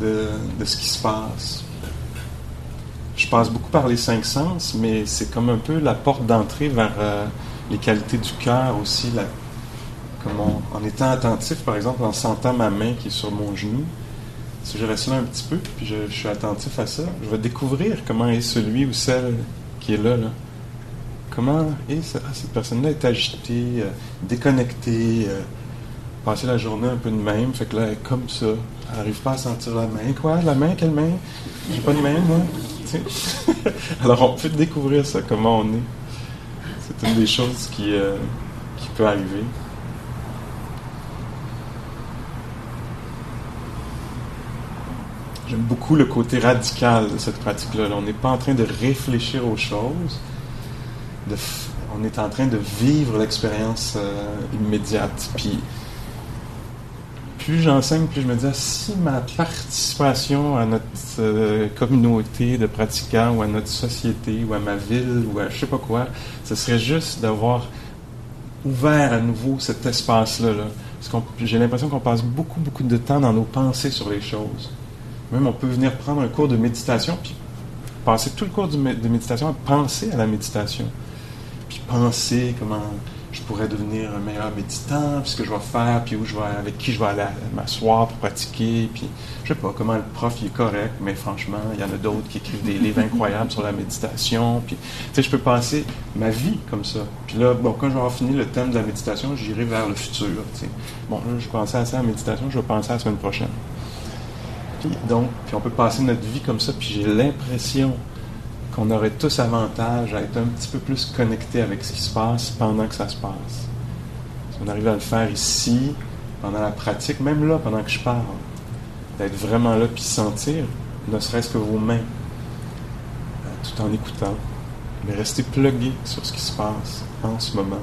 de, ce qui se passe, je passe beaucoup par les cinq sens, mais c'est comme un peu la porte d'entrée vers euh, les qualités du cœur aussi. Comme en étant attentif, par exemple, en sentant ma main qui est sur mon genou, si je reste là un petit peu, puis je, suis attentif à ça, je vais découvrir comment est celui ou celle qui est là. Comment est ah, cette personne-là est agitée, euh, déconnectée, euh, passer la journée un peu de même, fait que là, elle est comme ça. Elle n'arrive pas à sentir la main. Quoi, la main, quelle main? J'ai pas de main, moi. Alors, on peut découvrir ça, comment on est. C'est une des choses qui, euh, peut arriver. J'aime beaucoup le côté radical de cette pratique-là. Là, On n'est pas en train de réfléchir aux choses. on est en train de vivre l'expérience euh, immédiate. Puis, plus j'enseigne, plus je me dis, ah, si ma participation à notre euh, communauté de pratiquants ou à notre société ou à ma ville ou à je sais pas quoi, ce serait juste d'avoir ouvert à nouveau cet espace-là. là. Parce j'ai l'impression qu'on passe beaucoup, beaucoup de temps dans nos pensées sur les choses. Même on peut venir prendre un cours de méditation, puis passer tout le cours de méditation à penser à la méditation. Puis penser comment je pourrais devenir un meilleur méditant, puis ce que je vais faire, puis où je vais, avec qui je vais aller m'asseoir pour pratiquer, puis je sais pas comment le prof il est correct, mais franchement, il y en a d'autres qui écrivent des livres incroyables sur la méditation, puis je peux passer ma vie comme ça. Puis là, bon, quand avoir fini le thème de la méditation, j'irai vers le futur. Bon, là, je pensais à ça à la méditation, je vais penser à la semaine prochaine. Puis donc, puis on peut passer notre vie comme ça, puis j'ai l'impression qu'on aurait tous avantage à être un petit peu plus connecté avec ce qui se passe pendant que ça se passe. Si on arrive à le faire ici, pendant la pratique, même là, pendant que je parle, d'être vraiment là puis sentir, ne serait-ce que vos mains, euh, tout en écoutant, mais rester plugué sur ce qui se passe en ce moment.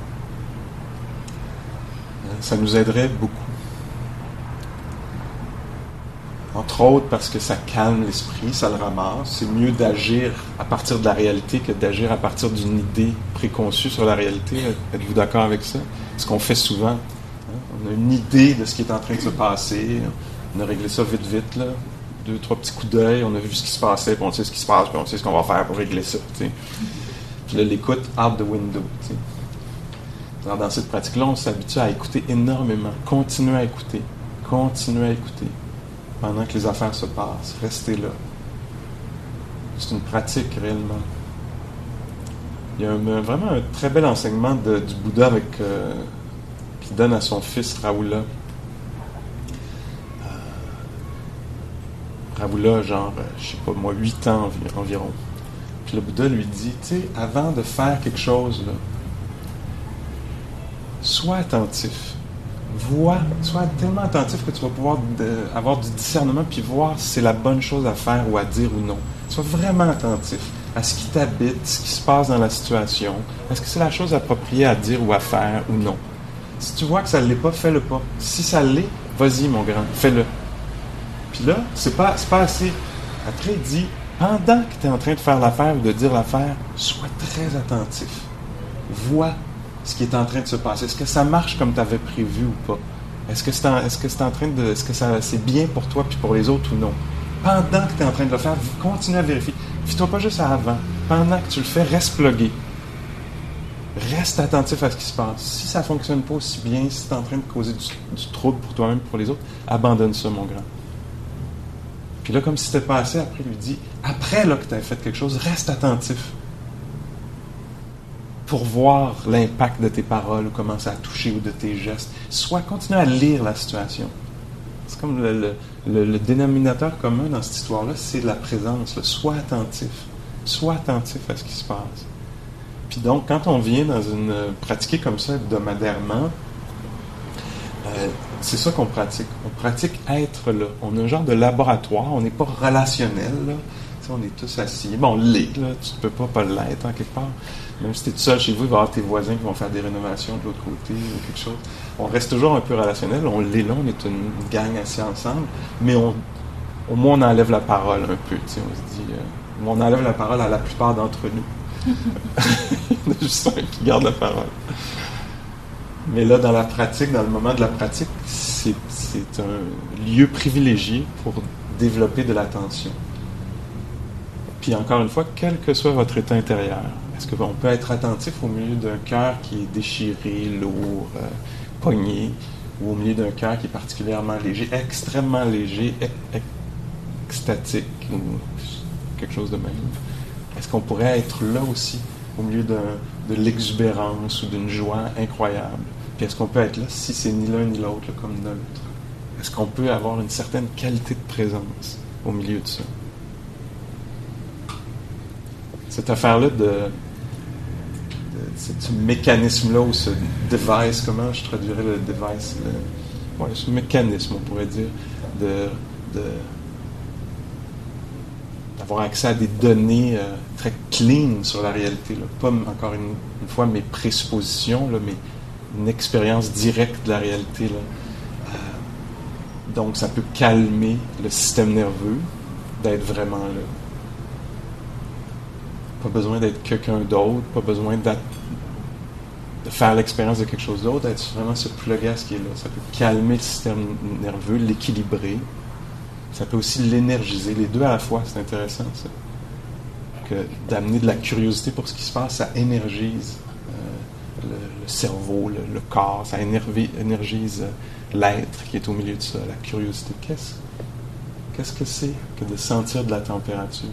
Euh, Ça nous aiderait beaucoup. Entre autres parce que ça calme l'esprit, ça le ramasse. C'est mieux d'agir à partir de la réalité que d'agir à partir d'une idée préconçue sur la réalité. Êtes-vous d'accord avec ça? Ce qu'on fait souvent. hein? On a une idée de ce qui est en train de se passer. On a réglé ça vite, vite. Là. Deux, trois petits coups d'œil. On a vu ce qui se passait, puis on sait ce qui se passe, puis on sait ce qu'on va faire pour régler ça. Puis là, l'écoute out the window. dans cette pratique-là, on s'habitue à écouter énormément. Continuer à écouter. Continuer à écouter pendant que les affaires se passent. Restez là. C'est une pratique réellement. Il y a vraiment un très bel enseignement du Bouddha euh, qu'il donne à son fils Raoula. Euh, Raoula, genre, euh, je sais pas moi, 8 ans envi- environ. Puis le Bouddha lui dit, tu sais, avant de faire quelque chose, sois attentif vois, sois tellement attentif que tu vas pouvoir avoir du discernement puis voir si c'est la bonne chose à faire ou à dire ou non. Sois vraiment attentif à ce qui t'habite, ce qui se passe dans la situation. Est-ce que c'est la chose appropriée à dire ou à faire ou non? Si tu vois que ça ne l'est pas, fais-le pas. Si ça l'est, vas-y, mon grand, fais-le. Puis là, c'est pas, pas assez. Après, dit, pendant que tu es en train de faire l'affaire ou de dire l'affaire, sois très attentif. Vois ce qui est en train de se passer. Est-ce que ça marche comme tu avais prévu ou pas? Est-ce que c'est en, c'est en train de. Est-ce que c'est bien pour toi puis pour les autres ou non? Pendant que tu es en train de le faire, continue à vérifier. Fie-toi pas juste avant. Pendant que tu le fais, reste plugué. Reste attentif à ce qui se passe. Si ça fonctionne pas aussi bien, si tu es en train de causer du, trouble pour toi-même pour les autres, abandonne ça, mon grand. Puis là, comme si c'était pas assez, après, il lui dit après là, que tu as fait quelque chose, reste attentif pour voir l'impact de tes paroles ou comment ça a touché ou de tes gestes. Soit continue à lire la situation. C'est comme le, dénominateur commun dans cette histoire-là, c'est la présence. là. Sois attentif. Sois attentif à ce qui se passe. Puis donc, quand on vient dans une pratiquer comme ça hebdomadairement, euh, c'est ça qu'on pratique. On pratique être là. On a un genre de laboratoire. On n'est pas relationnel. Là. on est tous assis. Bon, on l'est. Tu ne peux pas pas l'être en quelque part. Même si tu es tout seul chez vous, il va y avoir tes voisins qui vont faire des rénovations de l'autre côté ou quelque chose. On reste toujours un peu relationnel. On l'est là. On est une gang assis ensemble. Mais on, au moins, on enlève la parole un peu. On se dit, euh, on enlève la parole à la plupart d'entre nous. il y en a juste un qui garde la parole. Mais là, dans la pratique, dans le moment de la pratique, c'est un lieu privilégié pour développer de l'attention. Puis encore une fois, quel que soit votre état intérieur, est-ce qu'on peut être attentif au milieu d'un cœur qui est déchiré, lourd, euh, pogné, ou au milieu d'un cœur qui est particulièrement léger, extrêmement léger, extatique, ou quelque chose de même? Est-ce qu'on pourrait être là aussi, au milieu de l'exubérance ou d'une joie incroyable? Puis est-ce qu'on peut être là si c'est ni l'un ni l'autre, comme neutre? Est-ce qu'on peut avoir une certaine qualité de présence au milieu de ça? Cette affaire-là de, ce mécanisme-là ou ce device, comment je traduirais le device? ce mécanisme, on pourrait dire, de, d'avoir accès à des données euh, très clean sur la réalité. Pas encore une, fois mes présuppositions, là, mais une expérience directe de la réalité. Euh, donc, ça peut calmer le système nerveux d'être vraiment là. Pas besoin d'être quelqu'un d'autre, pas besoin de faire l'expérience de quelque chose d'autre, d'être vraiment ce plug à ce qui est là. Ça peut calmer le système nerveux, l'équilibrer. Ça peut aussi l'énergiser, les deux à la fois, c'est intéressant ça. Que d'amener de la curiosité pour ce qui se passe, ça énergise le, cerveau, le, corps, ça énergise l'être qui est au milieu de ça, la curiosité. Qu'est-ce, qu'est-ce que c'est que de sentir de la température?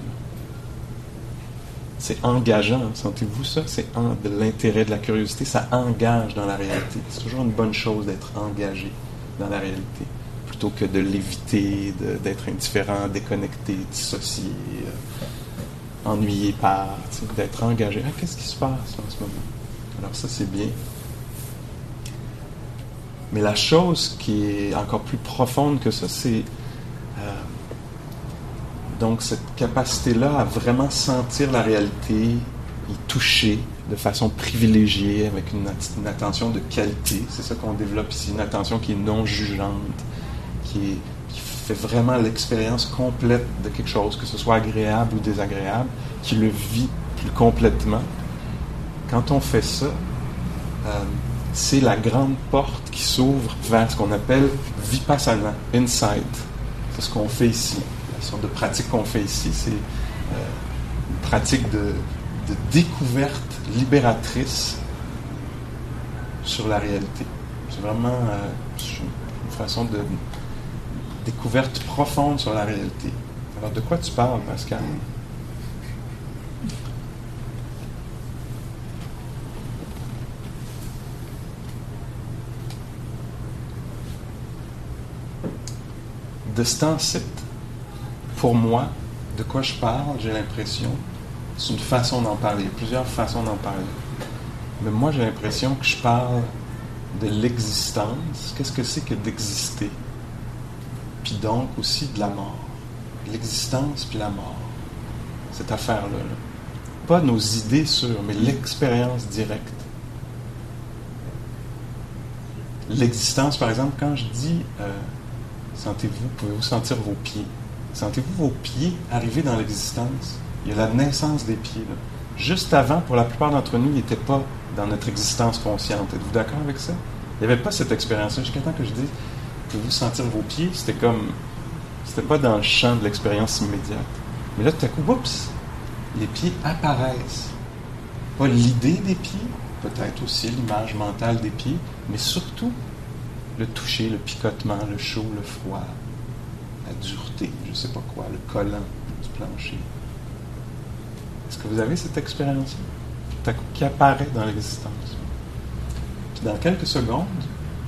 C'est engageant, sentez-vous ça? C'est de l'intérêt, de la curiosité, ça engage dans la réalité. C'est toujours une bonne chose d'être engagé dans la réalité, plutôt que de l'éviter, d'être indifférent, déconnecté, dissocié, euh, ennuyé par, d'être engagé. Ah, qu'est-ce qui se passe en ce moment? Alors ça, c'est bien. Mais la chose qui est encore plus profonde que ça, c'est donc cette capacité-là à vraiment sentir la réalité, y toucher de façon privilégiée, avec une, attention de qualité. C'est ça qu'on développe ici, une attention qui est non jugeante, qui, fait vraiment l'expérience complète de quelque chose, que ce soit agréable ou désagréable, qui le vit plus complètement quand on fait ça, euh, c'est la grande porte qui s'ouvre vers ce qu'on appelle vipassana, insight. C'est ce qu'on fait ici. Sorte de pratique qu'on fait ici, c'est euh, une pratique de, découverte libératrice sur la réalité. C'est vraiment euh, une façon de découverte profonde sur la réalité. Alors, de quoi tu parles, Pascal? de ce temps-ci, pour moi, de quoi je parle, j'ai l'impression, c'est une façon d'en parler. Plusieurs façons d'en parler. Mais moi, j'ai l'impression que je parle de l'existence. Qu'est-ce que c'est que d'exister? Puis donc aussi de la mort. L'existence puis la mort. Cette affaire-là. Pas nos idées sûres, mais l'expérience directe. L'existence, par exemple, quand je dis euh, Sentez-vous, pouvez-vous sentir vos pieds? Sentez-vous vos pieds arriver dans l'existence? Il y a la naissance des pieds. Juste avant, pour la plupart d'entre nous, ils n'étaient pas dans notre existence consciente. Êtes-vous d'accord avec ça? Il n'y avait pas cette expérience-là. Jusqu'à temps que je dise, pouvez-vous sentir vos pieds? C'était comme, c'était pas dans le champ de l'expérience immédiate. Mais là, tout à coup, oups, les pieds apparaissent. Pas l'idée des pieds, peut-être aussi l'image mentale des pieds, mais surtout le toucher, le picotement, le chaud, le froid, la dureté, je ne sais pas quoi, le collant du plancher. Est-ce que vous avez cette expérience-là qui apparaît dans l'existence? Puis dans quelques secondes,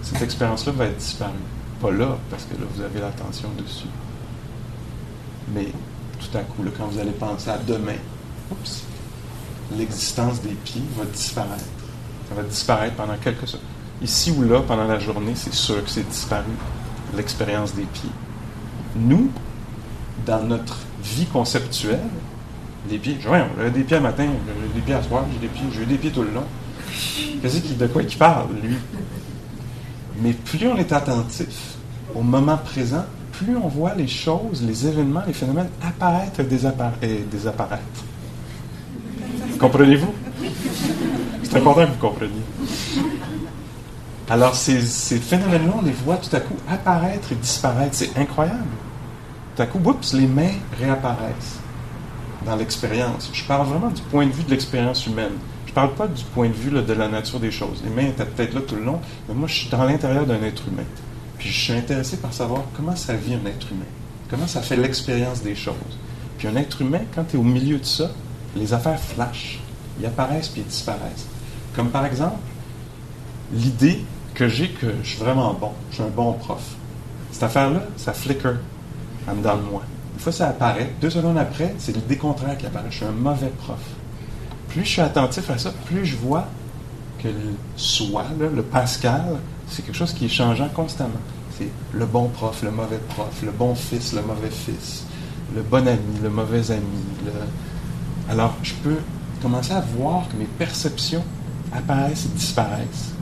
cette expérience-là va être disparue. Pas là, parce que là, vous avez l'attention dessus. Mais tout à coup, quand vous allez penser à demain, l'existence des pieds va disparaître. Ça va disparaître pendant quelques secondes ici ou là, pendant la journée, c'est sûr que c'est disparu, l'expérience des pieds. Nous, dans notre vie conceptuelle, les pieds, j'ai des pieds à matin, j'ai des pieds à soir, j'ai des pieds, j'ai des pieds tout le long. Qu'est-ce de quoi il parle, lui? Mais plus on est attentif au moment présent, plus on voit les choses, les événements, les phénomènes apparaître et désapparaître. Comprenez-vous? C'est important que vous compreniez. Alors, ces, phénomènes-là, on les voit tout à coup apparaître et disparaître. C'est incroyable. Tout à coup, oups, les mains réapparaissent dans l'expérience. Je parle vraiment du point de vue de l'expérience humaine. Je ne parle pas du point de vue de la nature des choses. Les mains étaient peut-être là tout le long, mais moi, je suis dans l'intérieur d'un être humain. Puis je suis intéressé par savoir comment ça vit un être humain, comment ça fait l'expérience des choses. Puis un être humain, quand tu es au milieu de ça, les affaires flashent, ils apparaissent puis ils disparaissent. Comme par exemple, l'idée que j'ai que je suis vraiment bon, je suis un bon prof. Cette affaire-là, ça flicker en dedans de moi. Une fois ça apparaît, deux secondes après, c'est l'idée contraire qui apparaît. Je suis un mauvais prof. Plus je suis attentif à ça, plus je vois que le soi, le Pascal, c'est quelque chose qui est changeant constamment. C'est le bon prof, le mauvais prof, le bon fils, le mauvais fils, le bon ami, le mauvais ami. Alors, je peux commencer à voir que mes perceptions apparaissent et disparaissent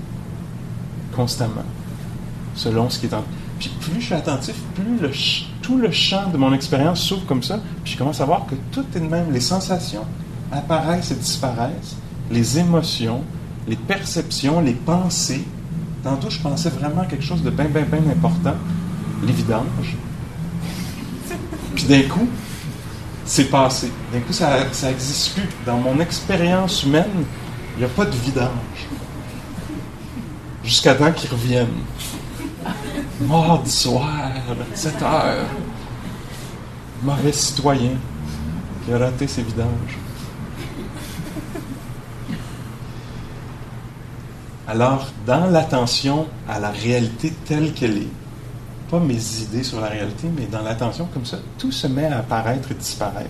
constamment, selon ce qui est en... Puis plus je suis attentif, plus tout le champ de mon expérience s'ouvre comme ça, puis je commence à voir que tout est de même. Les sensations apparaissent et disparaissent, les émotions, les perceptions, les pensées Tantôt, je pensais vraiment à quelque chose de bien, bien, bien important, les vidanges. Puis d'un coup, c'est passé. D'un coup, ça n'existe plus. Dans mon expérience humaine, il n'y a pas de vidange. Jusqu'à temps qu'ils reviennent. Mardi soir, 7 heures. Mauvais citoyen qui a raté ses vidanges. Alors, dans l'attention à la réalité telle qu'elle est, pas mes idées sur la réalité, mais dans l'attention comme ça, tout se met à apparaître et disparaître.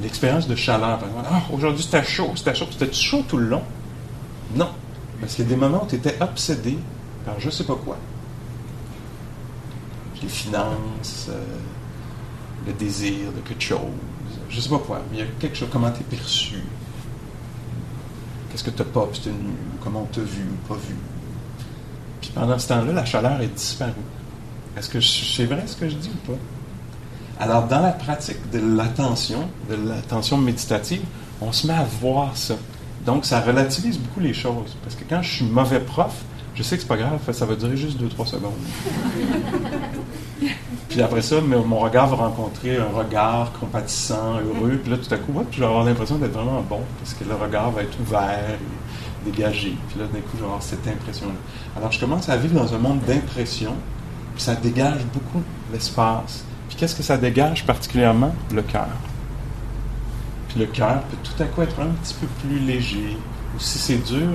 L'expérience de chaleur, par exemple. Ah, aujourd'hui c'était chaud, c'était chaud. C'était chaud tout le long? Non. Parce qu'il y a des moments où tu étais obsédé par je ne sais pas quoi. Les finances, euh, le désir de quelque chose, je ne sais pas quoi. Il y a quelque chose, comment tu es perçu, Qu'est-ce que tu n'as pas obtenu? Comment on t'a vu ou pas vu? Puis pendant ce temps-là, la chaleur est disparue. Est-ce que c'est vrai ce que je dis ou pas? Alors, dans la pratique de l'attention, de l'attention méditative, on se met à voir ça. Donc, ça relativise beaucoup les choses. Parce que quand je suis mauvais prof, je sais que c'est pas grave, ça va durer juste 2-3 secondes. Puis après ça, mon regard va rencontrer un regard compatissant, heureux. Puis là, tout à coup, je vais avoir l'impression d'être vraiment bon, parce que le regard va être ouvert et dégagé. Puis là, d'un coup, je vais avoir cette impression-là. Alors, je commence à vivre dans un monde d'impression, puis ça dégage beaucoup l'espace. Puis qu'est-ce que ça dégage particulièrement? Le cœur. Le cœur peut tout à coup être un petit peu plus léger. Ou si c'est dur,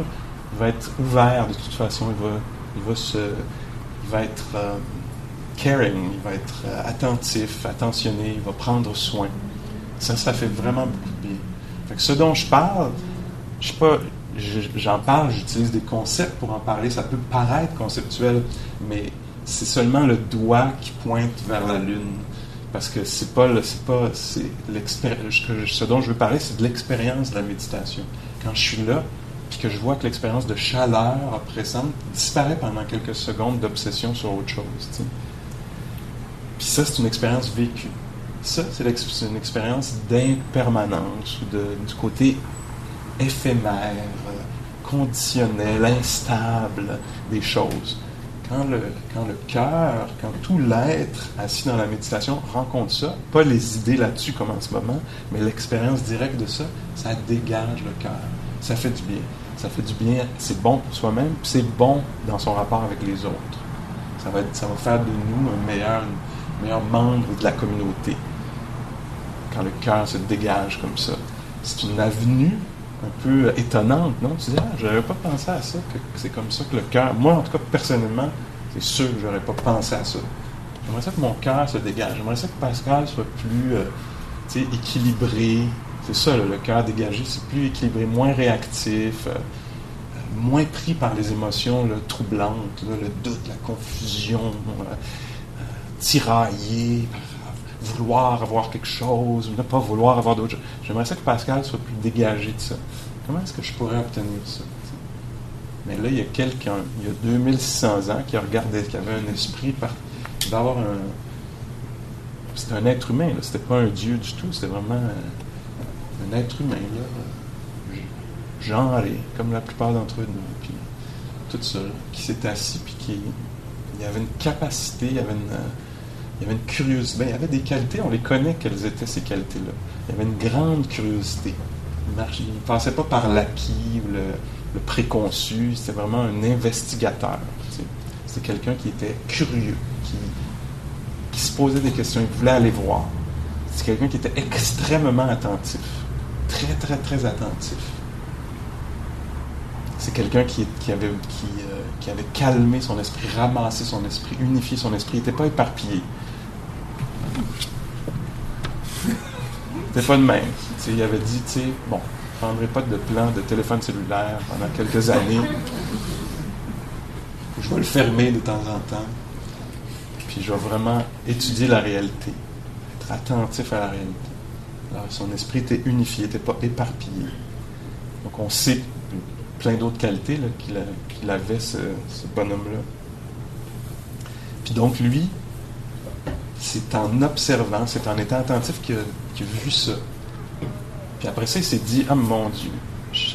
il va être ouvert de toute façon. Il va, il se... Être... Euh, caring, il va être euh, attentif, attentionné, il va prendre soin. Ça, ça fait vraiment beaucoup de bien. Ce dont je parle, j'en parle, j'utilise des concepts pour en parler, ça peut paraître conceptuel, mais c'est seulement le doigt qui pointe vers la lune. Parce que c'est pas, c'est pas, c'est ce dont je veux parler, c'est de l'expérience de la méditation. Quand je suis là, puis que je vois que l'expérience de chaleur oppressante disparaît pendant quelques secondes d'obsession sur autre chose. Puis ça, c'est une expérience vécue. Ça, c'est une expérience d'impermanence ou de, du côté éphémère, conditionnel, instable des choses. Quand le, cœur, quand tout l'être assis dans la méditation rencontre ça, pas les idées là-dessus comme en ce moment, mais l'expérience directe de ça, ça dégage le cœur. Ça fait du bien. Ça fait du bien, c'est bon pour soi-même, puis c'est bon dans son rapport avec les autres. Ça va, faire de nous un meilleur membre de la communauté. Quand le cœur se dégage comme ça. C'est une avenue un peu étonnante, non? Tu dis, ah, j'avais pas pensé à ça, que c'est comme ça que le cœur. Moi, en tout cas, personnellement, c'est sûr que j'aurais pas pensé à ça. J'aimerais ça que mon cœur se dégage. J'aimerais ça que Pascal soit plus euh, équilibré. C'est ça, le cœur dégagé, c'est plus équilibré, moins réactif, euh, moins pris par les émotions troublantes, le doute, la confusion, euh, par vouloir avoir quelque chose, ne pas vouloir avoir d'autres choses. J'aimerais ça que Pascal soit plus dégagé de ça. Comment est-ce que je pourrais obtenir ça? Mais là, il y a quelqu'un, il y a 2600 ans, qui a regardé, qui avait un esprit, par, un. C'était un être humain, là. C'était pas un Dieu du tout, c'était vraiment un, être humain, là, genré, comme la plupart d'entre nous, puis tout ça, qui s'est assis, puis qui il avait une capacité, il avait une, il y avait une curiosité. Ben, il y avait des qualités, on les connaît quelles étaient ces qualités-là. Il y avait une grande curiosité. Il ne passait pas par l'acquis ou le, préconçu, c'était vraiment un investigateur. C'était quelqu'un qui était curieux, qui, se posait des questions, il voulait aller voir. C'est quelqu'un qui était extrêmement attentif, très, très, très attentif. C'est quelqu'un qui, avait, euh, qui avait calmé son esprit, ramassé son esprit, unifié son esprit. Il n'était pas éparpillé. C'était pas de même. il avait dit, tu bon, je ne prendrai pas de plan de téléphone cellulaire pendant quelques années. Je vais le fermer de temps en temps. Puis je vais vraiment étudier la réalité, être attentif à la réalité. Alors, son esprit était unifié, n'était pas éparpillé. Donc on sait plein d'autres qualités qu'il avait, ce, bonhomme-là. Puis donc lui, c'est en observant, c'est en étant attentif qu'il a, vu ça. Puis après ça, il s'est dit, ah mon Dieu,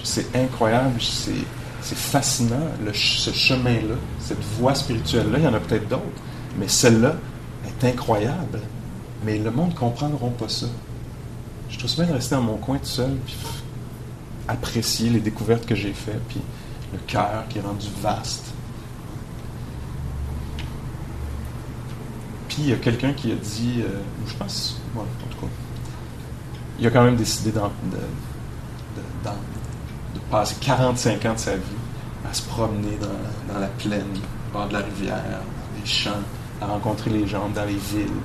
c'est incroyable, c'est fascinant, ce chemin-là, cette voie spirituelle-là, il y en a peut-être d'autres, mais celle-là est incroyable. Mais le monde ne comprendra pas ça. Je trouve bien de rester dans mon coin tout seul, puis apprécier les découvertes que j'ai faites, puis le cœur qui est rendu vaste. Puis il y a quelqu'un qui a dit, euh, je pense, en tout cas, il a quand même décidé de, passer 45 ans de sa vie à se promener dans, la plaine, au bord de la rivière, dans les champs, à rencontrer les gens dans les villes,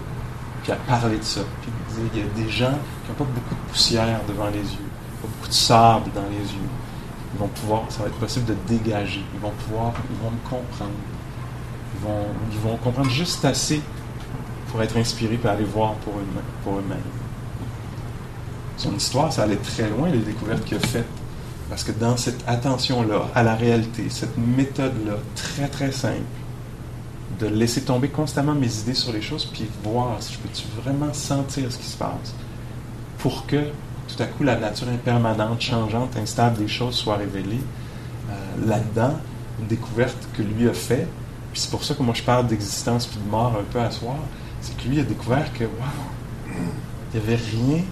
puis à parler de ça. Puis il y a des gens qui n'ont pas beaucoup de poussière devant les yeux, pas beaucoup de sable dans les yeux. Ils vont pouvoir, ça va être possible de dégager. Ils vont pouvoir, ils vont me comprendre. Ils vont, ils vont comprendre juste assez pour être inspirés et aller voir pour eux-mêmes. Son histoire, ça allait très loin, les découvertes qu'il a faites. Parce que dans cette attention-là à la réalité, cette méthode-là, très très simple, de laisser tomber constamment mes idées sur les choses, puis voir si je peux-tu vraiment sentir ce qui se passe, pour que tout à coup la nature impermanente, changeante, instable des choses soit révélée. Euh, là-dedans, une découverte que lui a faite, puis c'est pour ça que moi je parle d'existence puis de mort un peu à soir, c'est que lui a découvert que, waouh, il n'y avait rien,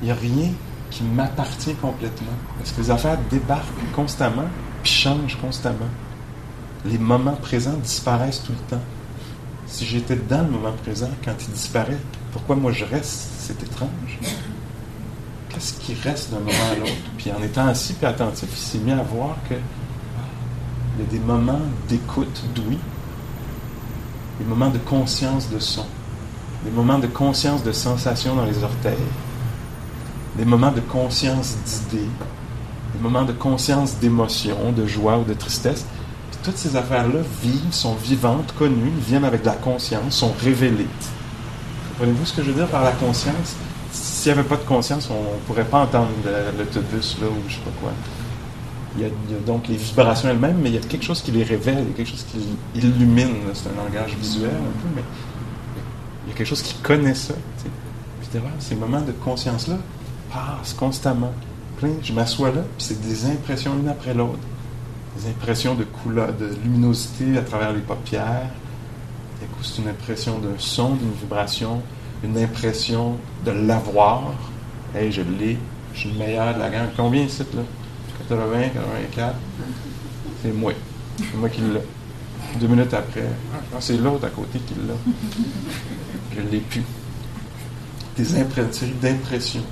il n'y a rien qui m'appartient complètement. Parce que les affaires débarquent constamment, puis changent constamment. Les moments présents disparaissent tout le temps. Si j'étais dans le moment présent, quand il disparaît, pourquoi moi je reste? C'est étrange. Qu'est-ce qui reste d'un moment à l'autre? Puis en étant assis et attentif, il s'est mis à voir que il y a des moments d'écoute d'ouïe des moments de conscience de son, des moments de conscience de sensation dans les orteils, des moments de conscience d'idées, des moments de conscience d'émotion, de joie ou de tristesse. toutes ces affaires-là vivent, sont vivantes, connues, viennent avec de la conscience, sont révélées. Comprenez-vous ce que je veux dire par la conscience? S'il n'y avait pas de conscience, on ne pourrait pas entendre l'autobus là, ou je sais pas quoi. Il y, a, donc les vibrations elles-mêmes, mais il y a quelque chose qui les révèle, il y a quelque chose qui illumine. C'est un langage visuel un peu, mais il y a quelque chose qui connaît ça. Puis ces moments de conscience-là passent constamment. Je m'assois là, puis c'est des impressions l'une après l'autre. Des impressions de couleur, de luminosité à travers les paupières. C'est une impression d'un son, d'une vibration, une impression de l'avoir. Hey, je l'ai, je suis le meilleur de la gang. Combien ici, là? 80, 84, c'est moi. C'est moi qui l'ai. Deux minutes après, ah, c'est l'autre à côté qui l'a. Je ne l'ai plus. Des série d'impressions.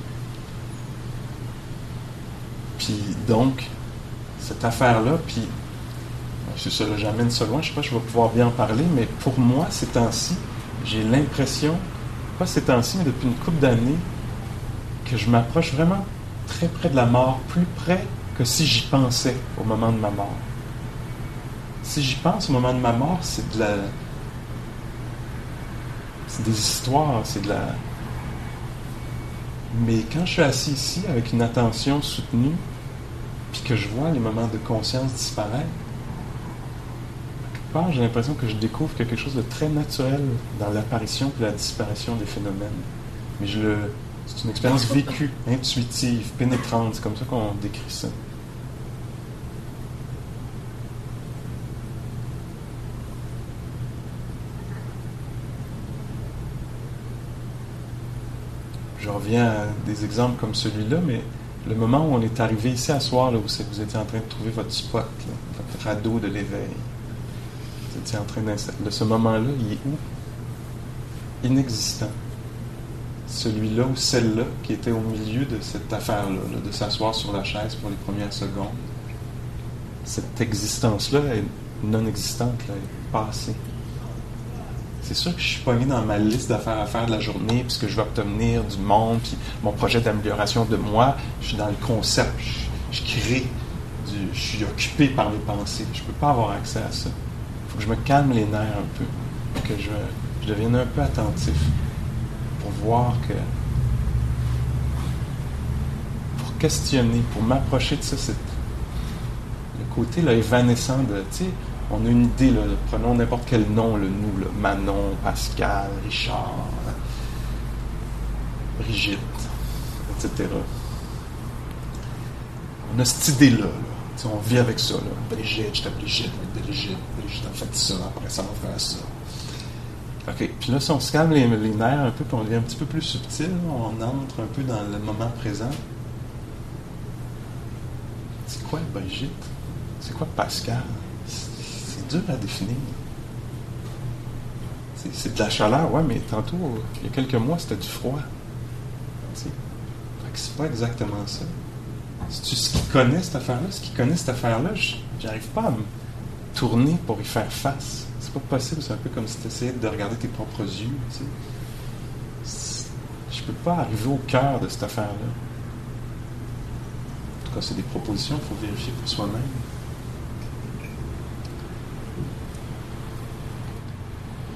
Puis donc, cette affaire-là, puis c'est ça, j'amène ça loin, je ne sais pas si je vais pouvoir bien en parler, mais pour moi, ces temps-ci, j'ai l'impression, pas ces temps-ci, mais depuis une couple d'années, que je m'approche vraiment très près de la mort, plus près que si j'y pensais au moment de ma mort. Si j'y pense au moment de ma mort, c'est de la. C'est des histoires, c'est de la. Mais quand je suis assis ici avec une attention soutenue, puis que je vois les moments de conscience disparaître, quelque part, j'ai l'impression que je découvre quelque chose de très naturel dans l'apparition et la disparition des phénomènes. Mais je le, c'est une expérience vécue, intuitive, pénétrante. C'est comme ça qu'on décrit ça. Je reviens à des exemples comme celui-là, mais le moment où on est arrivé ici à soir, là, où vous étiez en train de trouver votre spot, votre radeau de l'éveil, vous étiez en train d'installer. Ce moment-là, il est où? Inexistant celui-là ou celle-là qui était au milieu de cette affaire-là, de s'asseoir sur la chaise pour les premières secondes. Cette existence-là est non existante, là, est passée. C'est sûr que je suis pogné dans ma liste d'affaires à faire de la journée, puisque je vais obtenir du monde, puis mon projet d'amélioration de moi. Je suis dans le concept, je, crée, je suis occupé par les pensées. Je ne peux pas avoir accès à ça. Il faut que je me calme les nerfs un peu, que je, je devienne un peu attentif voir que. pour questionner, pour m'approcher de ça, c'est le côté là, évanescent de. Tu sais, on a une idée, là, prenons n'importe quel nom, le nous, Manon, Pascal, Richard, Brigitte, etc. On a cette idée-là. on vit avec ça. Brigitte, je Brigitte, Brigitte, Brigitte a fait ça, après ça, on va faire ça. OK. Puis là, si on se calme les, nerfs un peu, puis on devient un petit peu plus subtil, on entre un peu dans le moment présent. C'est quoi Brigitte? C'est quoi Pascal? C'est dur à définir. C'est de la chaleur, ouais, mais tantôt, il y a quelques mois, c'était du froid. C'est pas exactement ça. C'est-tu ce qui connaît cette affaire-là? Ce qui connaît cette affaire-là, j'arrive pas à me tourner pour y faire face c'est pas possible. C'est un peu comme si tu essayais de regarder tes propres yeux. Tu sais. Je peux pas arriver au cœur de cette affaire-là. En tout cas, c'est des propositions, il faut vérifier pour soi-même.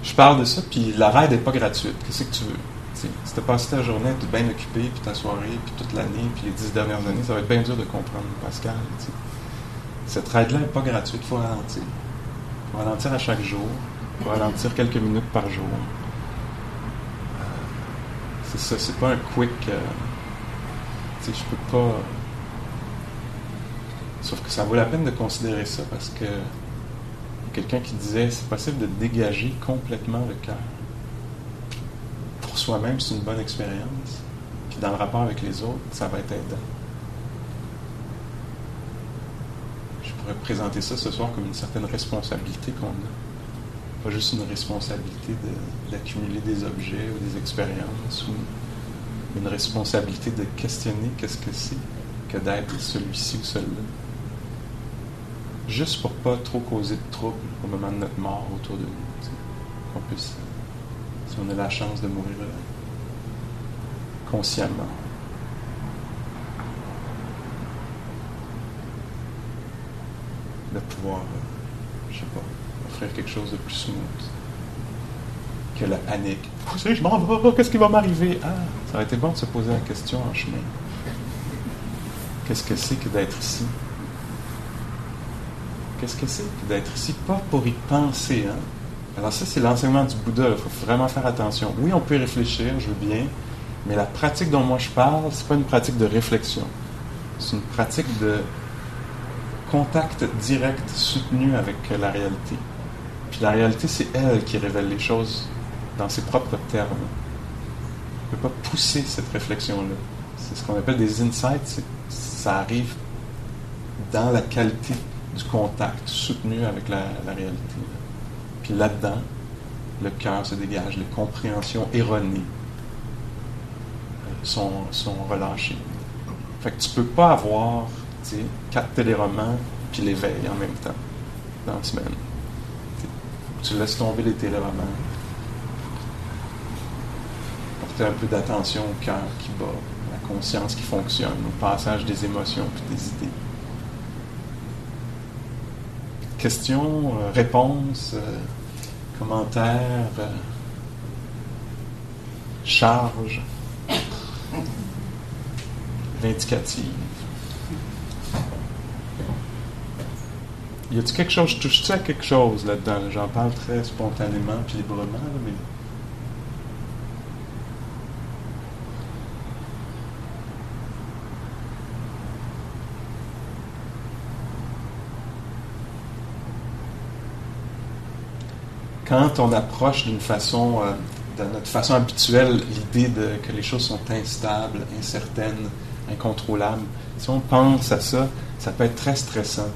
Je parle de ça, puis la ride n'est pas gratuite. Qu'est-ce que tu veux? si tu as passé ta journée, tu es bien occupé, puis ta soirée, puis toute l'année, puis les dix dernières années, ça va être bien dur de comprendre, Pascal. Cette ride-là n'est pas gratuite, il faut ralentir ralentir à chaque jour, ralentir quelques minutes par jour. Euh, c'est ça, c'est pas un quick. Euh, je peux pas. Sauf que ça vaut la peine de considérer ça parce que quelqu'un qui disait c'est possible de dégager complètement le cœur. Pour soi-même, c'est une bonne expérience. Puis dans le rapport avec les autres, ça va être aidant. Présenter ça ce soir comme une certaine responsabilité qu'on a. Pas juste une responsabilité d'accumuler des objets ou des expériences, ou une responsabilité de questionner qu'est-ce que c'est que d'être celui-ci ou celui-là. Juste pour pas trop causer de troubles au moment de notre mort autour de nous. Qu'on puisse, si on a la chance de mourir euh, consciemment. De pouvoir, euh, je sais pas, offrir quelque chose de plus smooth que la panique. Vous je m'en vais, qu'est-ce qui va m'arriver? Ah, ça aurait été bon de se poser la question en chemin. Qu'est-ce que c'est que d'être ici? Qu'est-ce que c'est que d'être ici? Pas pour y penser, hein? Alors ça, c'est l'enseignement du Bouddha. Il faut vraiment faire attention. Oui, on peut réfléchir, je veux bien, mais la pratique dont moi je parle, c'est pas une pratique de réflexion. C'est une pratique de contact direct, soutenu avec la réalité. Puis la réalité, c'est elle qui révèle les choses dans ses propres termes. On ne peut pas pousser cette réflexion-là. C'est ce qu'on appelle des insights. Ça arrive dans la qualité du contact soutenu avec la, réalité. Puis là-dedans, le cœur se dégage, les compréhensions erronées euh, sont, sont relâchées. Fait que tu peux pas avoir quatre téléromans, puis l'éveil en même temps, dans la semaine. Tu laisses tomber les téléromans. Porter un peu d'attention au cœur qui bat, à la conscience qui fonctionne, au passage des émotions puis des idées. questions, euh, réponses, euh, commentaires, euh, charges vindicatives. Y a-t-il quelque chose, touche-tu à quelque chose là-dedans? là? J'en parle très spontanément puis librement, mais. Quand on approche d'une façon, euh, de notre façon habituelle, l'idée que les choses sont instables, incertaines, incontrôlables, si on pense à ça, ça peut être très stressant.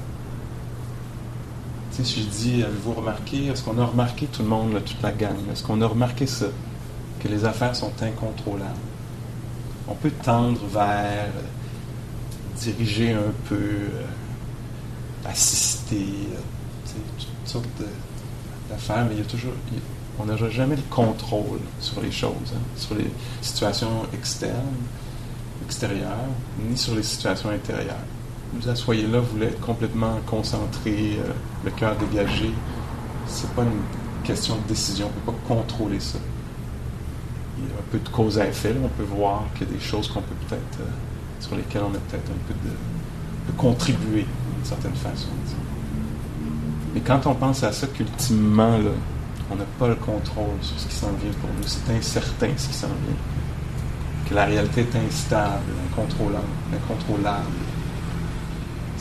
Tu sais, je dis, avez-vous remarqué, est-ce qu'on a remarqué tout le monde, toute la gang, est-ce qu'on a remarqué ça, que les affaires sont incontrôlables? On peut tendre vers, euh, diriger un peu, euh, assister, euh, toutes sortes d'affaires, mais il y a toujours, on n'a jamais le contrôle sur les choses, hein, sur les situations externes, extérieures, ni sur les situations intérieures vous asseyez là, vous voulez être complètement concentré, euh, le cœur dégagé. C'est pas une question de décision, on peut pas contrôler ça. Il y a un peu de cause à effet, là. on peut voir qu'il y a des choses qu'on peut peut-être, euh, sur lesquelles on a peut-être un peu de, de contribuer d'une certaine façon. Mais quand on pense à ça qu'ultimement, là, on n'a pas le contrôle sur ce qui s'en vient pour nous, c'est incertain ce qui s'en vient. Que la réalité est instable, incontrôlable, incontrôlable.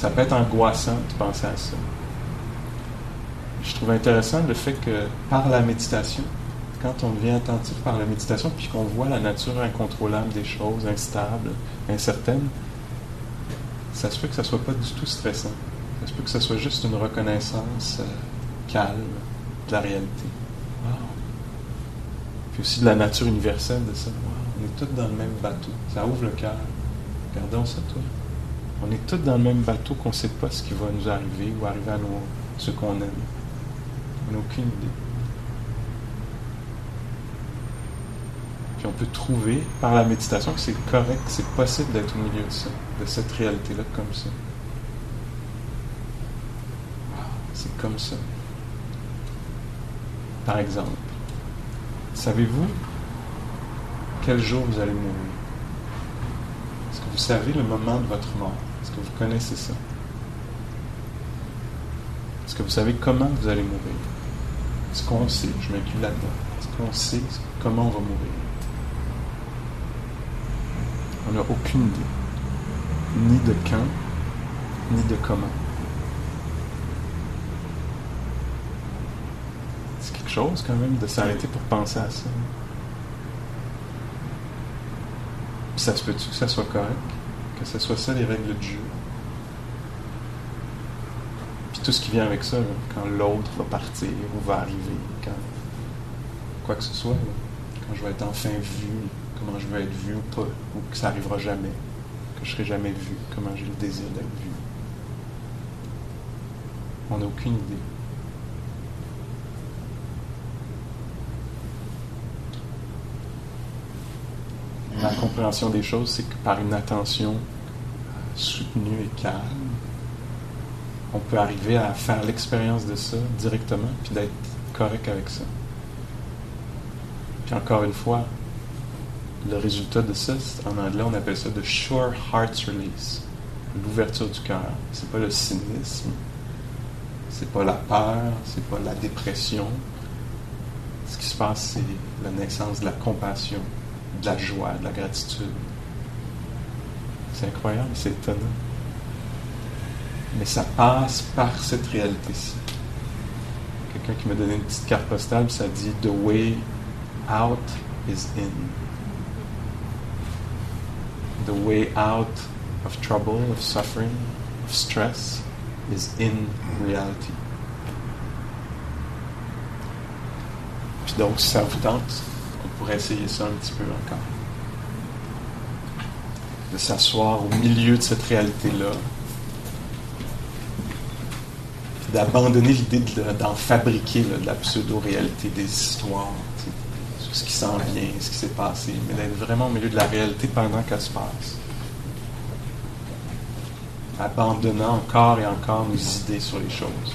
Ça peut être angoissant de penser à ça. Je trouve intéressant le fait que par la méditation, quand on devient attentif par la méditation, puis qu'on voit la nature incontrôlable des choses, instables, incertaines, ça se peut que ça soit pas du tout stressant. Ça se peut que ça soit juste une reconnaissance euh, calme de la réalité. Wow. Puis aussi de la nature universelle de ça. Wow, on est tous dans le même bateau. Ça ouvre le cœur. Regardons ça, toi. On est tous dans le même bateau qu'on ne sait pas ce qui va nous arriver ou arriver à nos, ceux qu'on aime. On n'a aucune idée. Puis on peut trouver par la méditation que c'est correct, que c'est possible d'être au milieu de ça, de cette réalité-là comme ça. Wow, C'est comme ça. Par exemple, savez-vous quel jour vous allez mourir? Savez le moment de votre mort? Est-ce que vous connaissez ça? Est-ce que vous savez comment vous allez mourir? Est-ce qu'on sait? Je m'inclus là-dedans. Est-ce qu'on sait comment on va mourir? On n'a aucune idée. Ni de quand, ni de comment. C'est quelque chose quand même de s'arrêter pour penser à ça. Ça se peut-tu que ça soit correct? Que ce soit ça les règles du jeu? Puis tout ce qui vient avec ça, quand l'autre va partir ou va arriver, quand quoi que ce soit, quand je vais être enfin vu, comment je vais être vu ou pas, ou que ça arrivera jamais, que je serai jamais vu, comment j'ai le désir d'être vu. On n'a aucune idée. La compréhension des choses, c'est que par une attention soutenue et calme, on peut arriver à faire l'expérience de ça directement, puis d'être correct avec ça. Puis encore une fois, le résultat de ça, en anglais, on appelle ça the sure heart release, l'ouverture du cœur. C'est pas le cynisme, c'est pas la peur, c'est pas la dépression. Ce qui se passe, c'est la naissance de la compassion, de la joie, de la gratitude. C'est incroyable, c'est étonnant. Mais ça passe par cette réalité-ci. Quelqu'un qui m'a donné une petite carte postale, ça dit The way out is in. The way out of trouble, of suffering, of stress is in reality. Puis donc, ça vous tente, on pourrait essayer ça un petit peu encore. De s'asseoir au milieu de cette réalité-là, d'abandonner l'idée de- d'en fabriquer de la pseudo-réalité, des histoires, ce qui s'en vient, ce qui s'est passé, mais d'être vraiment au milieu de la réalité pendant qu'elle se passe. Abandonnant encore et encore nos idées sur les choses.